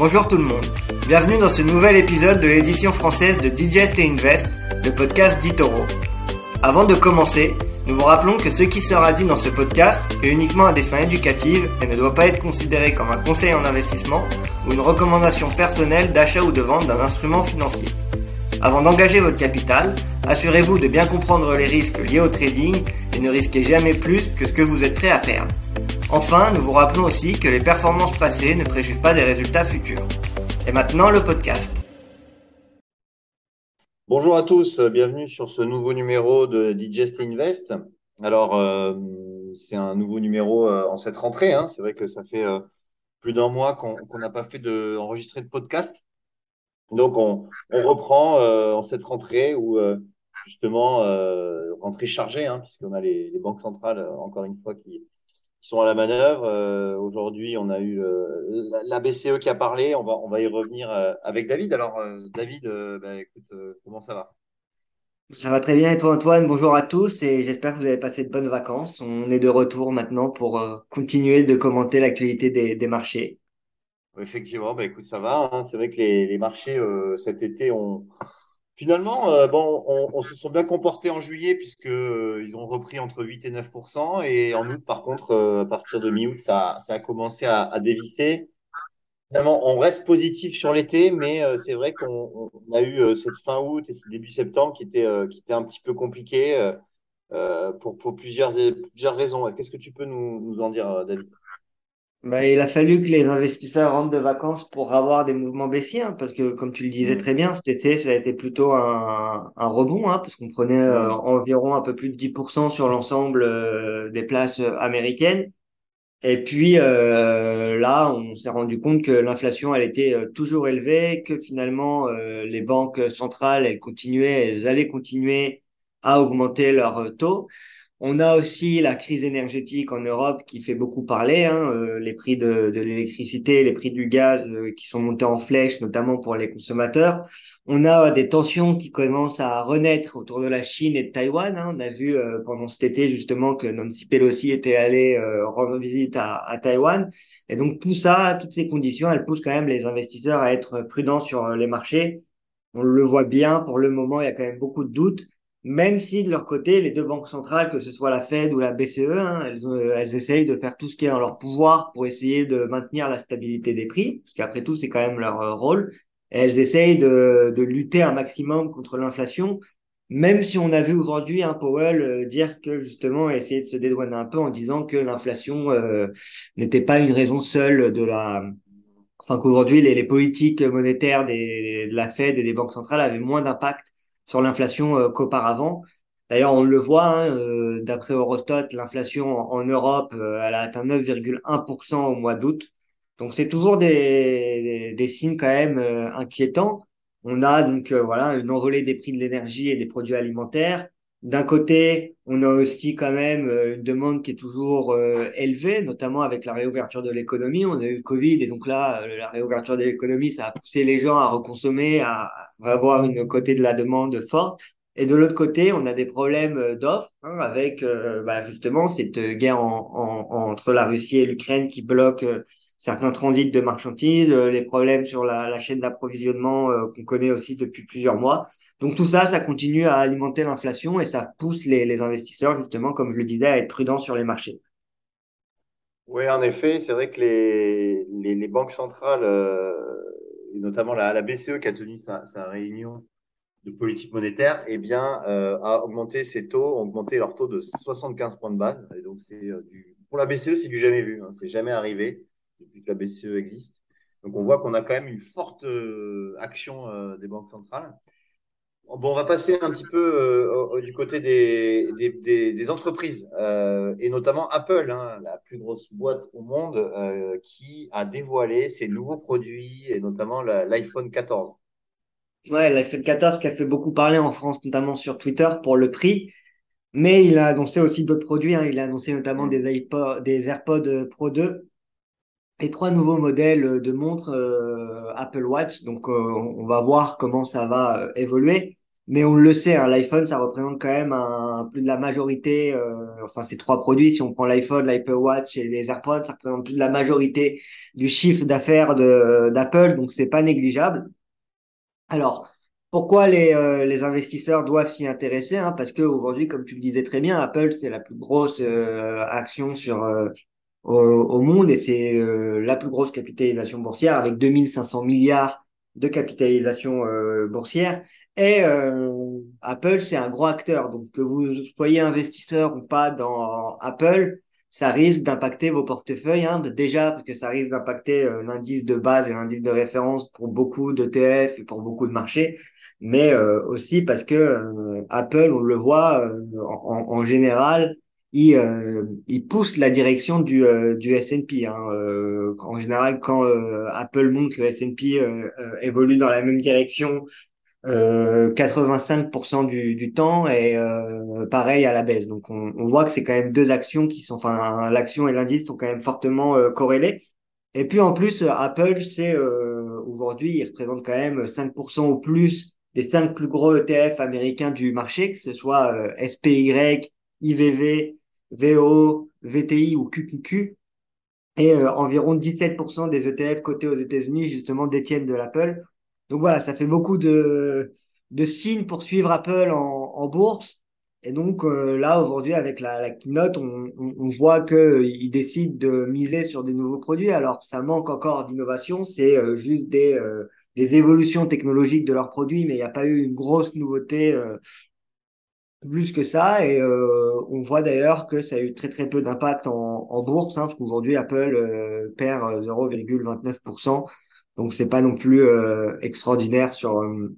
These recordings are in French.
Bonjour tout le monde, bienvenue dans ce nouvel épisode de l'édition française de Digest et Invest, le podcast d'Itoro. Avant de commencer, nous vous rappelons que ce qui sera dit dans ce podcast est uniquement à des fins éducatives et ne doit pas être considéré comme un conseil en investissement ou une recommandation personnelle d'achat ou de vente d'un instrument financier. Avant d'engager votre capital, assurez-vous de bien comprendre les risques liés au trading et ne risquez jamais plus que ce que vous êtes prêt à perdre. Enfin, nous vous rappelons aussi que les performances passées ne préjugent pas des résultats futurs. Et maintenant, le podcast. Bonjour à tous, bienvenue sur ce nouveau numéro de Digest Invest. Alors, euh, c'est un nouveau numéro euh, en cette rentrée. Hein. C'est vrai que ça fait euh, plus d'un mois qu'on n'a pas fait de, enregistrer de podcast. Donc, on, reprend en cette rentrée où, justement, rentrée chargée, hein, puisqu'on a les, banques centrales, encore une fois, qui, sont à la manœuvre. Aujourd'hui, on a eu la, BCE qui a parlé. On va, on va y revenir avec David. Alors, David, bah, écoute, comment ça va? Ça va très bien. Et toi, Antoine, bonjour à tous et j'espère que vous avez passé de bonnes vacances. On est de retour maintenant pour continuer de commenter l'actualité des marchés. Effectivement, bah, écoute, ça va. Hein. C'est vrai que les, les marchés euh, cet été ont finalement, euh, bon, on, se sont bien comportés en juillet puisque euh, ils ont repris entre 8 et 9% et en août, par contre, à partir de mi-août, ça, a commencé à, dévisser. Finalement, on reste positif sur l'été, mais c'est vrai qu'on a eu cette fin août et ce début septembre qui était un petit peu compliqué pour plusieurs raisons. Qu'est-ce que tu peux nous en dire, David? Bah, il a fallu que les investisseurs rentrent de vacances pour avoir des mouvements baissiers, hein, parce que comme tu le disais Mm. très bien, cet été, ça a été plutôt un, un rebond, hein, parce qu'on prenait euh, Ouais. environ un peu plus de 10% sur l'ensemble euh, des places euh, américaines. Et puis euh, là, on s'est rendu compte que l'inflation, elle était euh, toujours élevée, que finalement, euh, les banques centrales, elles continuaient, elles allaient continuer à augmenter leurs taux. On a aussi la crise énergétique en Europe qui fait beaucoup parler, hein, euh, les prix de, de l'électricité, les prix du gaz euh, qui sont montés en flèche, notamment pour les consommateurs. On a des tensions qui commencent à renaître autour de la Chine et de Taïwan. hein. On a vu euh, pendant cet été justement que Nancy Pelosi était allée euh, rendre visite à, à Taïwan. Et donc tout ça, toutes ces conditions, elles poussent quand même les investisseurs à être prudents sur euh, les marchés. On le voit bien, pour le moment, il y a quand même beaucoup de doutes même si de leur côté, les deux banques centrales, que ce soit la Fed ou la BCE, hein, elles, euh, essayent de faire tout ce qui est en leur pouvoir pour essayer de maintenir la stabilité des prix, parce qu'après tout, c'est quand même leur euh, rôle. Elles essayent de, de lutter un maximum contre l'inflation, même si on a vu aujourd'hui un Powell euh, dire que justement essayer de se dédouaner un peu en disant que l'inflation euh, n'était pas une raison seule de la, enfin qu'aujourd'hui les, les politiques monétaires des, de la Fed et des banques centrales avaient moins d'impact sur l'inflation euh, qu'auparavant. D'ailleurs, on le voit, hein, euh, d'après Eurostat, l'inflation en, Europe, euh, elle a atteint 9,1% au mois d'août. Donc, c'est toujours des, des, des signes quand même inquiétants. On a donc voilà une envolée des prix de l'énergie et des produits alimentaires. D'un côté, on a aussi quand même euh, une demande qui est toujours euh, élevée, notamment avec la réouverture de l'économie. On a eu le Covid et donc là, euh, la réouverture de l'économie, ça a poussé les gens à reconsommer, à, avoir une côté de la demande forte. Et de l'autre côté, on a des problèmes d'offres hein, avec bah, justement cette guerre en, en- entre la Russie et l'Ukraine qui bloque certains transits de marchandises, euh, les problèmes sur la, chaîne d'approvisionnement euh, qu'on connaît aussi depuis plusieurs mois. Donc tout ça, ça continue à alimenter l'inflation et ça pousse les, investisseurs, justement, comme je le disais, à être prudents sur les marchés. Oui, en effet, c'est vrai que les, banques centrales, euh, et notamment la, BCE qui a tenu sa, réunion de politique monétaire, eh bien, a augmenté ses taux, a augmenté leur taux de 75 points de base. Donc, c'est du, pour la BCE, c'est du jamais vu. Hein, c'est jamais arrivé depuis que la BCE existe. Donc, on voit qu'on a quand même une forte euh, action euh, des banques centrales. Bon, on va passer un petit peu euh, du côté des, des, des, des entreprises, et notamment Apple, hein, la plus grosse boîte au monde, qui a dévoilé ses nouveaux produits, et notamment l'iPhone 14. Ouais, l'iPhone 14 qui a fait beaucoup parler en France, notamment sur Twitter pour le prix, mais il a annoncé aussi d'autres produits. hein. Il a annoncé notamment Mm. des iPod, des AirPods Pro 2 et trois nouveaux modèles de montres euh, Apple Watch. Donc, euh, on va voir comment ça va euh, évoluer. Mais on le sait, hein, l'iPhone, ça représente quand même un, plus de la majorité, euh, enfin ces trois produits, si on prend l'iPhone, l'Apple Watch et les AirPods, ça représente plus de la majorité du chiffre d'affaires d'Apple, donc c'est pas négligeable. Alors, pourquoi les, euh, les investisseurs doivent s'y intéresser hein? Parce que aujourd'hui, comme tu le disais très bien, Apple, c'est la plus grosse euh, action sur euh, au, au monde et c'est euh, la plus grosse capitalisation boursière avec 2500 milliards de capitalisation euh, boursière. Et euh, Apple, c'est un gros acteur. Donc, que vous soyez investisseur ou pas dans Apple, ça risque d'impacter vos portefeuilles. Hein, déjà, parce que ça risque d'impacter euh, l'indice de base et l'indice de référence pour beaucoup d'ETF et pour beaucoup de marchés. Mais euh, aussi parce que euh, Apple, on le voit en, en général, il, euh, il pousse la direction du, euh, du S&P. Hein. Euh, en général, quand euh, Apple monte, le S&P euh, euh, évolue dans la même direction euh, 85% du, du temps et pareil à la baisse. Donc on, on voit que c'est quand même deux actions qui sont, enfin l'action et l'indice sont quand même fortement corrélés. Et puis en plus, Apple, c'est aujourd'hui, il représente quand même 5% ou plus des cinq plus gros ETF américains du marché, que ce soit SPY, IVV, VO, VTI ou QQQ. Et euh, environ 17% des ETF cotés aux États-Unis, justement, détiennent de l'Apple. Donc voilà, ça fait beaucoup de, de signes pour suivre Apple en, en bourse. Et donc euh, là, aujourd'hui, avec la, la keynote, on, on, on voit qu'ils décident de miser sur des nouveaux produits. Alors, ça manque encore d'innovation, c'est euh, juste des, euh, des évolutions technologiques de leurs produits, mais il n'y a pas eu une grosse nouveauté euh, plus que ça. Et euh, on voit d'ailleurs que ça a eu très très peu d'impact en, en bourse, hein, parce qu'aujourd'hui Apple euh, perd 0,29%. Donc c'est pas non plus euh, extraordinaire sur euh,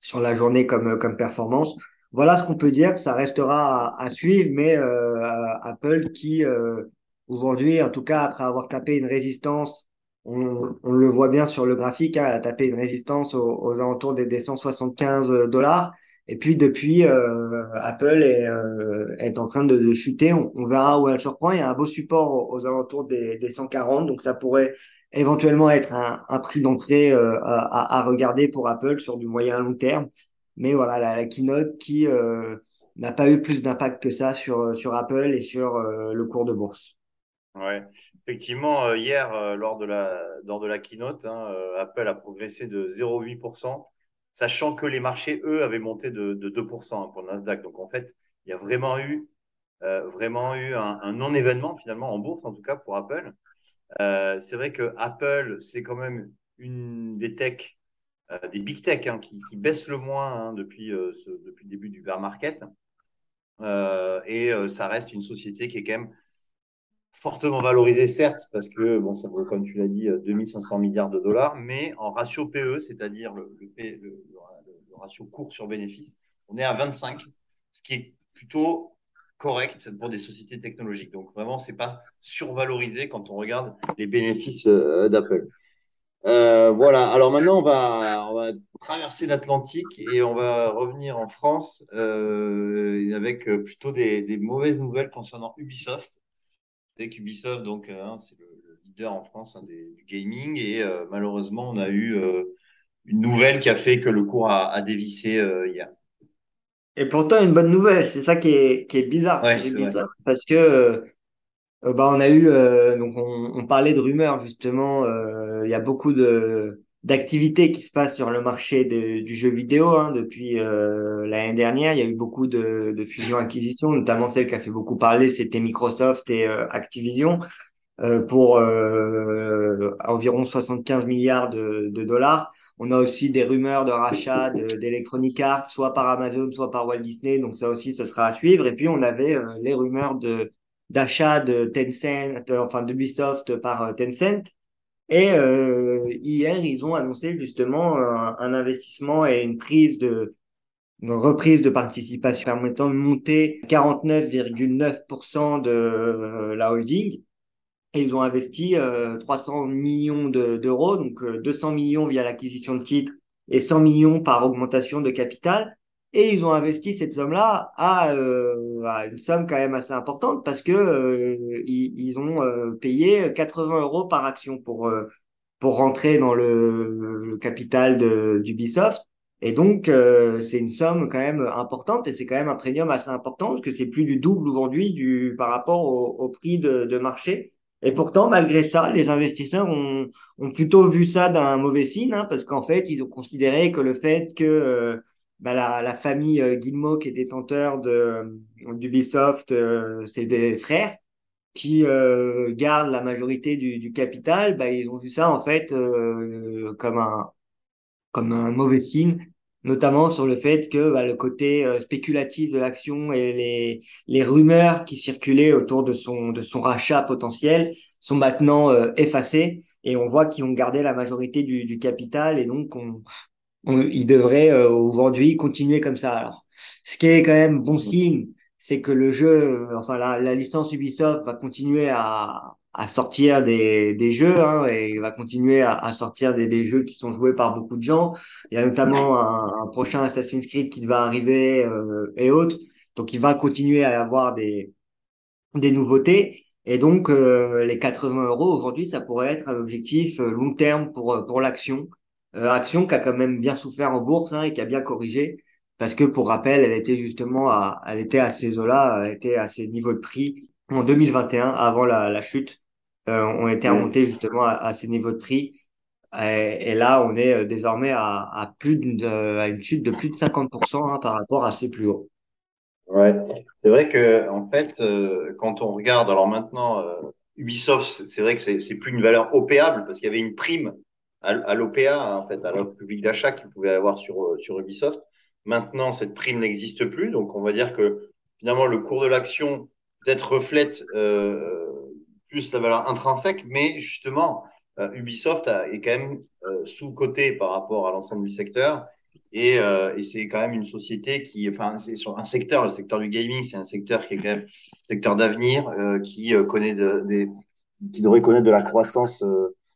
sur la journée comme comme performance. Voilà ce qu'on peut dire. Ça restera à, à suivre, mais euh, Apple qui euh, aujourd'hui, en tout cas après avoir tapé une résistance, on, on le voit bien sur le graphique, hein, elle a tapé une résistance aux, aux alentours des, des 175 dollars. Et puis depuis, euh, Apple est, euh, est en train de, de chuter. On, on, verra où elle se reprend. Il y a un beau support aux, alentours des, des 140, donc ça pourrait éventuellement être un, un prix d'entrée euh, à, à, regarder pour Apple sur du moyen long terme. Mais voilà, la, la keynote qui euh, n'a pas eu plus d'impact que ça sur, sur Apple et sur euh, le cours de bourse. Ouais, effectivement, euh, hier, euh, lors de la, lors de la keynote, hein, euh, Apple a progressé de 0,8%, sachant que les marchés, eux, avaient monté de, de 2% hein, pour le Nasdaq. Donc, en fait, il y a vraiment eu, euh, un, non-événement, finalement, en bourse, en tout cas, pour Apple. Euh, c'est vrai que Apple, c'est quand même une des techs, euh, des big tech hein, qui, qui baissent le moins hein, depuis, depuis le début du bear market. Et ça reste une société qui est quand même fortement valorisée, certes, parce que, bon, ça vaut, comme tu l'as dit, 2500 milliards de dollars, mais en ratio PE, c'est-à-dire le, ratio cours sur bénéfice, on est à 25, ce qui est plutôt correct pour des sociétés technologiques. Donc vraiment, c'est pas survalorisé quand on regarde les bénéfices euh, d'Apple. Euh, voilà. Alors maintenant, on va, traverser l'Atlantique et on va revenir en France euh, avec plutôt des, mauvaises nouvelles concernant Ubisoft. Savez qu'Ubisoft, donc, hein, c'est le, le, leader en France hein, des, du gaming. Et euh, malheureusement, on a eu euh, une nouvelle qui a fait que le cours a, a dévissé euh, hier. Et pourtant, une bonne nouvelle, c'est ça qui est, qui est bizarre Ouais, c'est parce que euh, bah, on a eu, euh, donc on, on parlait de rumeurs justement, euh, il y a beaucoup de d'activités qui se passent sur le marché du jeu vidéo hein, depuis euh, l'année dernière. Il y a eu beaucoup de, de fusions-acquisitions, notamment celle qui a fait beaucoup parler, c'était Microsoft et euh, Activision euh, pour euh, environ 75 milliards de, de dollars. On a aussi des rumeurs de rachat de- d'Electronic Arts, soit par Amazon, soit par Walt Disney. Donc ça aussi, ce sera à suivre. Et puis on avait euh, les rumeurs de d'achat de Tencent, enfin d'Ubisoft par Tencent. Et euh, hier, ils ont annoncé justement un, un investissement et une prise de une reprise de participation permettant de monter 49,9% de euh, la holding. Et ils ont investi euh, 300 millions de- d'euros, donc euh, 200 millions via l'acquisition de titres et 100 millions par augmentation de capital. Et ils ont investi cette somme-là à, euh, à une somme quand même assez importante parce que euh, ils, ils ont euh, payé 80 euros par action pour, euh, pour rentrer dans le, le capital de, d'Ubisoft. Et donc, euh, c'est une somme quand même importante et c'est quand même un premium assez important parce que c'est plus du double aujourd'hui du, par rapport au, au prix de, de marché. Et pourtant, malgré ça, les investisseurs ont, ont plutôt vu ça d'un mauvais signe hein, parce qu'en fait, ils ont considéré que le fait que euh, bah, la, la famille euh, Guillemot, qui est détenteur de, d'Ubisoft, euh, c'est des frères qui euh, gardent la majorité du, du capital, bah, ils ont vu ça en fait euh, comme un, comme un mauvais signe, notamment sur le fait que bah, le côté euh, spéculatif de l'action et les, les rumeurs qui circulaient autour de son, de son rachat potentiel sont maintenant euh, effacées. Et on voit qu'ils ont gardé la majorité du, du capital et donc on, on, ils devraient euh, aujourd'hui continuer comme ça. Alors, ce qui est quand même bon signe, c'est que le jeu, euh, enfin la, la licence Ubisoft va continuer à, à sortir des, des jeux hein, et va continuer à, à sortir des, des jeux qui sont joués par beaucoup de gens. Il y a notamment un, un prochain Assassin's Creed qui va arriver euh, et autres. Donc il va continuer à avoir des, des nouveautés. Et donc, euh, les 80 euros aujourd'hui, ça pourrait être un objectif euh, long terme pour, euh, pour l'action. Euh, action qui a quand même bien souffert en bourse hein, et qui a bien corrigé. Parce que pour rappel, elle était justement à, elle était à ces eaux-là, elle était à ces niveaux de prix en 2021, avant la, la chute. Euh, on était Mm. remonté justement à, à ces niveaux de prix. Et, et là, on est euh, désormais à, à plus d'une, à une chute de plus de 50% hein, par rapport à ces plus hauts. Ouais, c'est vrai que en fait, euh, quand on regarde, alors maintenant, euh, Ubisoft, c'est vrai que c'est c'est plus une valeur opéable parce qu'il y avait une prime à, l'OPA, hein, en fait, à l'offre publique d'achat qu'il pouvait avoir sur euh, sur Ubisoft. Maintenant, cette prime n'existe plus, donc on va dire que finalement le cours de l'action peut-être reflète euh, plus sa valeur intrinsèque, mais justement, euh, Ubisoft est quand même euh, sous-coté par rapport à l'ensemble du secteur. Et, euh, et c'est quand même une société qui, enfin, c'est sur un secteur, le secteur du gaming, c'est un secteur qui est quand même secteur d'avenir, qui connaît de- des, qui devrait connaître de la croissance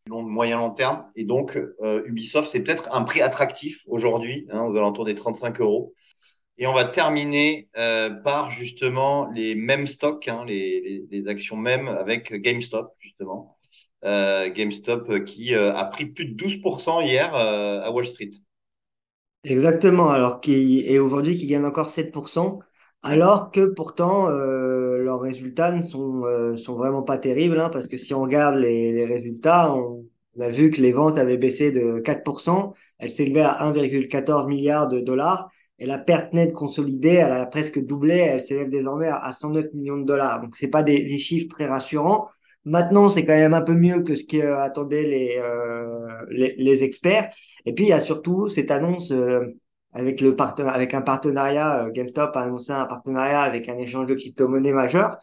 long, moyen long terme. Et donc, euh, Ubisoft, c'est peut-être un prix attractif aujourd'hui, hein, aux alentours des 35 euros. Et on va terminer euh, par justement les mêmes stocks, hein, les, les, actions mêmes avec GameStop, justement. Euh, GameStop qui a pris plus de 12% hier à Wall Street. Exactement, alors qui et aujourd'hui qui gagne encore 7%, alors que pourtant leurs résultats ne sont, euh, sont vraiment pas terribles, hein, parce que si on regarde les, résultats, on, a vu que les ventes avaient baissé de 4%, elles s'élevaient à 1,14 milliard de dollars, et la perte nette consolidée, elle a presque doublé, elle s'élève désormais à, à 109 millions de dollars. Donc c'est pas des, chiffres très rassurants. Maintenant, c'est quand même un peu mieux que ce qu'attendaient les, euh, les, les experts. Et puis, il y a surtout cette annonce euh, avec, le parten- avec un partenariat. euh, GameStop a annoncé un partenariat avec un échange de crypto-monnaies majeur,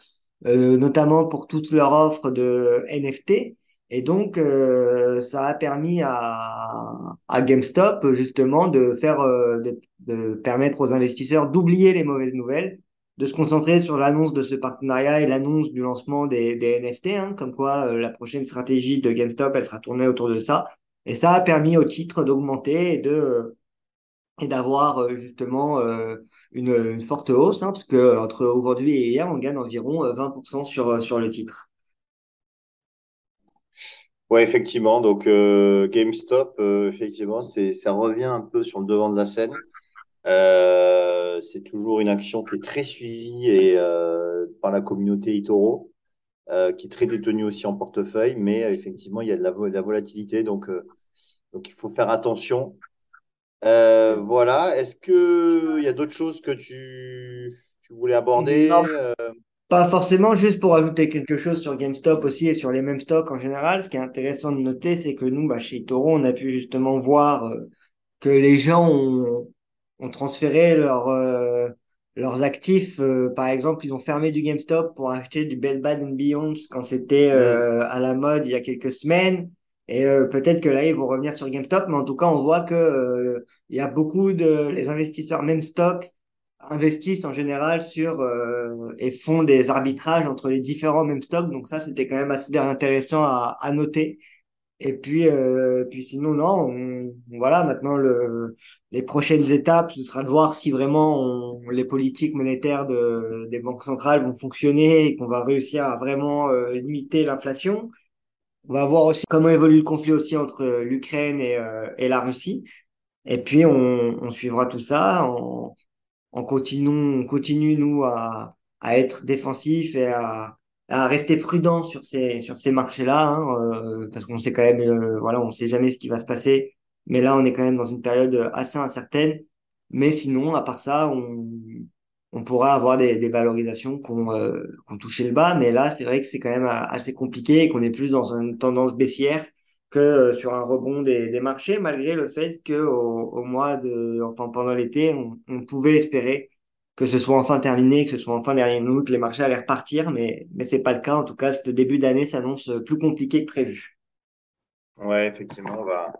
euh, notamment pour toute leur offre de NFT. Et donc, euh, ça a permis à, à GameStop justement de faire, euh, de, de permettre aux investisseurs d'oublier les mauvaises nouvelles, de se concentrer sur l'annonce de ce partenariat et l'annonce du lancement des, des NFT, hein, comme quoi euh, la prochaine stratégie de GameStop, elle sera tournée autour de ça. Et ça a permis au titre d'augmenter et de et d'avoir euh, justement euh, une, forte hausse, hein, parce que entre aujourd'hui et hier, on gagne environ euh, 20% sur, euh, sur le titre. Ouais, effectivement. Donc, euh, GameStop, euh, effectivement, ça revient un peu sur le devant de la scène. Euh, c'est toujours une action qui est très suivie et, euh, par la communauté eToro, euh, qui est très détenue aussi en portefeuille. Mais euh, effectivement, il y a de la, de la volatilité. Donc, euh, donc, il faut faire attention. Euh, voilà. Est-ce que il y a d'autres choses que tu, tu voulais Non, aborder? Euh, pas forcément, juste pour ajouter quelque chose sur GameStop aussi et sur les mêmes stocks en général. Ce qui est intéressant de noter, c'est que nous, bah, chez Toro, on a pu justement voir euh, que les gens ont, ont transféré leur, leurs actifs. par exemple, ils ont fermé du GameStop pour acheter du Bed and Beyond quand c'était euh, à la mode il y a quelques semaines. Et euh, peut-être que là, ils vont revenir sur GameStop, mais en tout cas, on voit que euh, il y a beaucoup de les investisseurs, même stock, investissent en général sur euh, et font des arbitrages entre les différents mêmes stocks. Donc ça, c'était quand même assez intéressant à, à noter. Et puis, euh, puis sinon, non, on- voilà, maintenant, le, les prochaines étapes, ce sera de voir si vraiment on- les politiques monétaires de, des banques centrales vont fonctionner et qu'on va réussir à vraiment euh, limiter l'inflation. On va voir aussi comment évolue le conflit aussi entre l'Ukraine et, euh, et la Russie. Et puis, on, on suivra tout ça. On, on continue, on continue, nous, à, à être défensifs et à, à rester prudents sur ces, sur ces marchés-là, hein, euh, parce qu'on sait quand même, euh, voilà, on sait jamais ce qui va se passer. Mais là, on est quand même dans une période assez incertaine. Mais sinon, à part ça, on, on pourra avoir des, valorisations qu'on euh, qu'on touché le bas. Mais là, c'est vrai que c'est quand même assez compliqué et qu'on est plus dans une tendance baissière que euh, sur un rebond des, marchés, malgré le fait que au, mois de, enfin pendant l'été, on, on pouvait espérer que ce soit enfin terminé, que ce soit enfin derrière nous, que les marchés allaient repartir, mais mais c'est pas le cas. En tout cas, ce début d'année s'annonce plus compliqué que prévu. Ouais, effectivement, on va,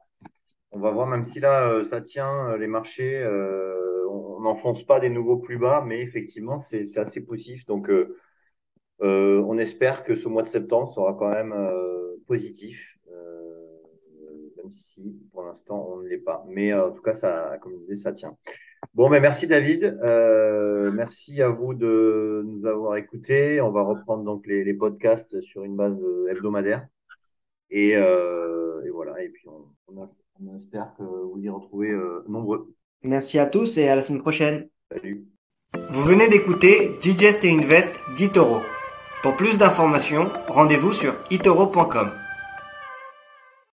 on va voir, même si là, euh, ça tient, euh, les marchés, euh, n'enfonce pas des nouveaux plus bas, mais effectivement, c'est assez poussif. Donc, euh, euh, on espère que ce mois de septembre sera quand même euh, positif, même si pour l'instant, on ne l'est pas. Mais en tout cas, ça, comme je disais, ça tient. Bon, mais merci David. Merci à vous de nous avoir écoutés. On va reprendre donc les, podcasts sur une base hebdomadaire. Et, voilà. Et puis, on, on, espère que vous y retrouvez nombreux. Merci à tous et à la semaine prochaine. Salut. Vous venez d'écouter Digest et Invest d'Itoro. Pour plus d'informations, rendez-vous sur itoro.com.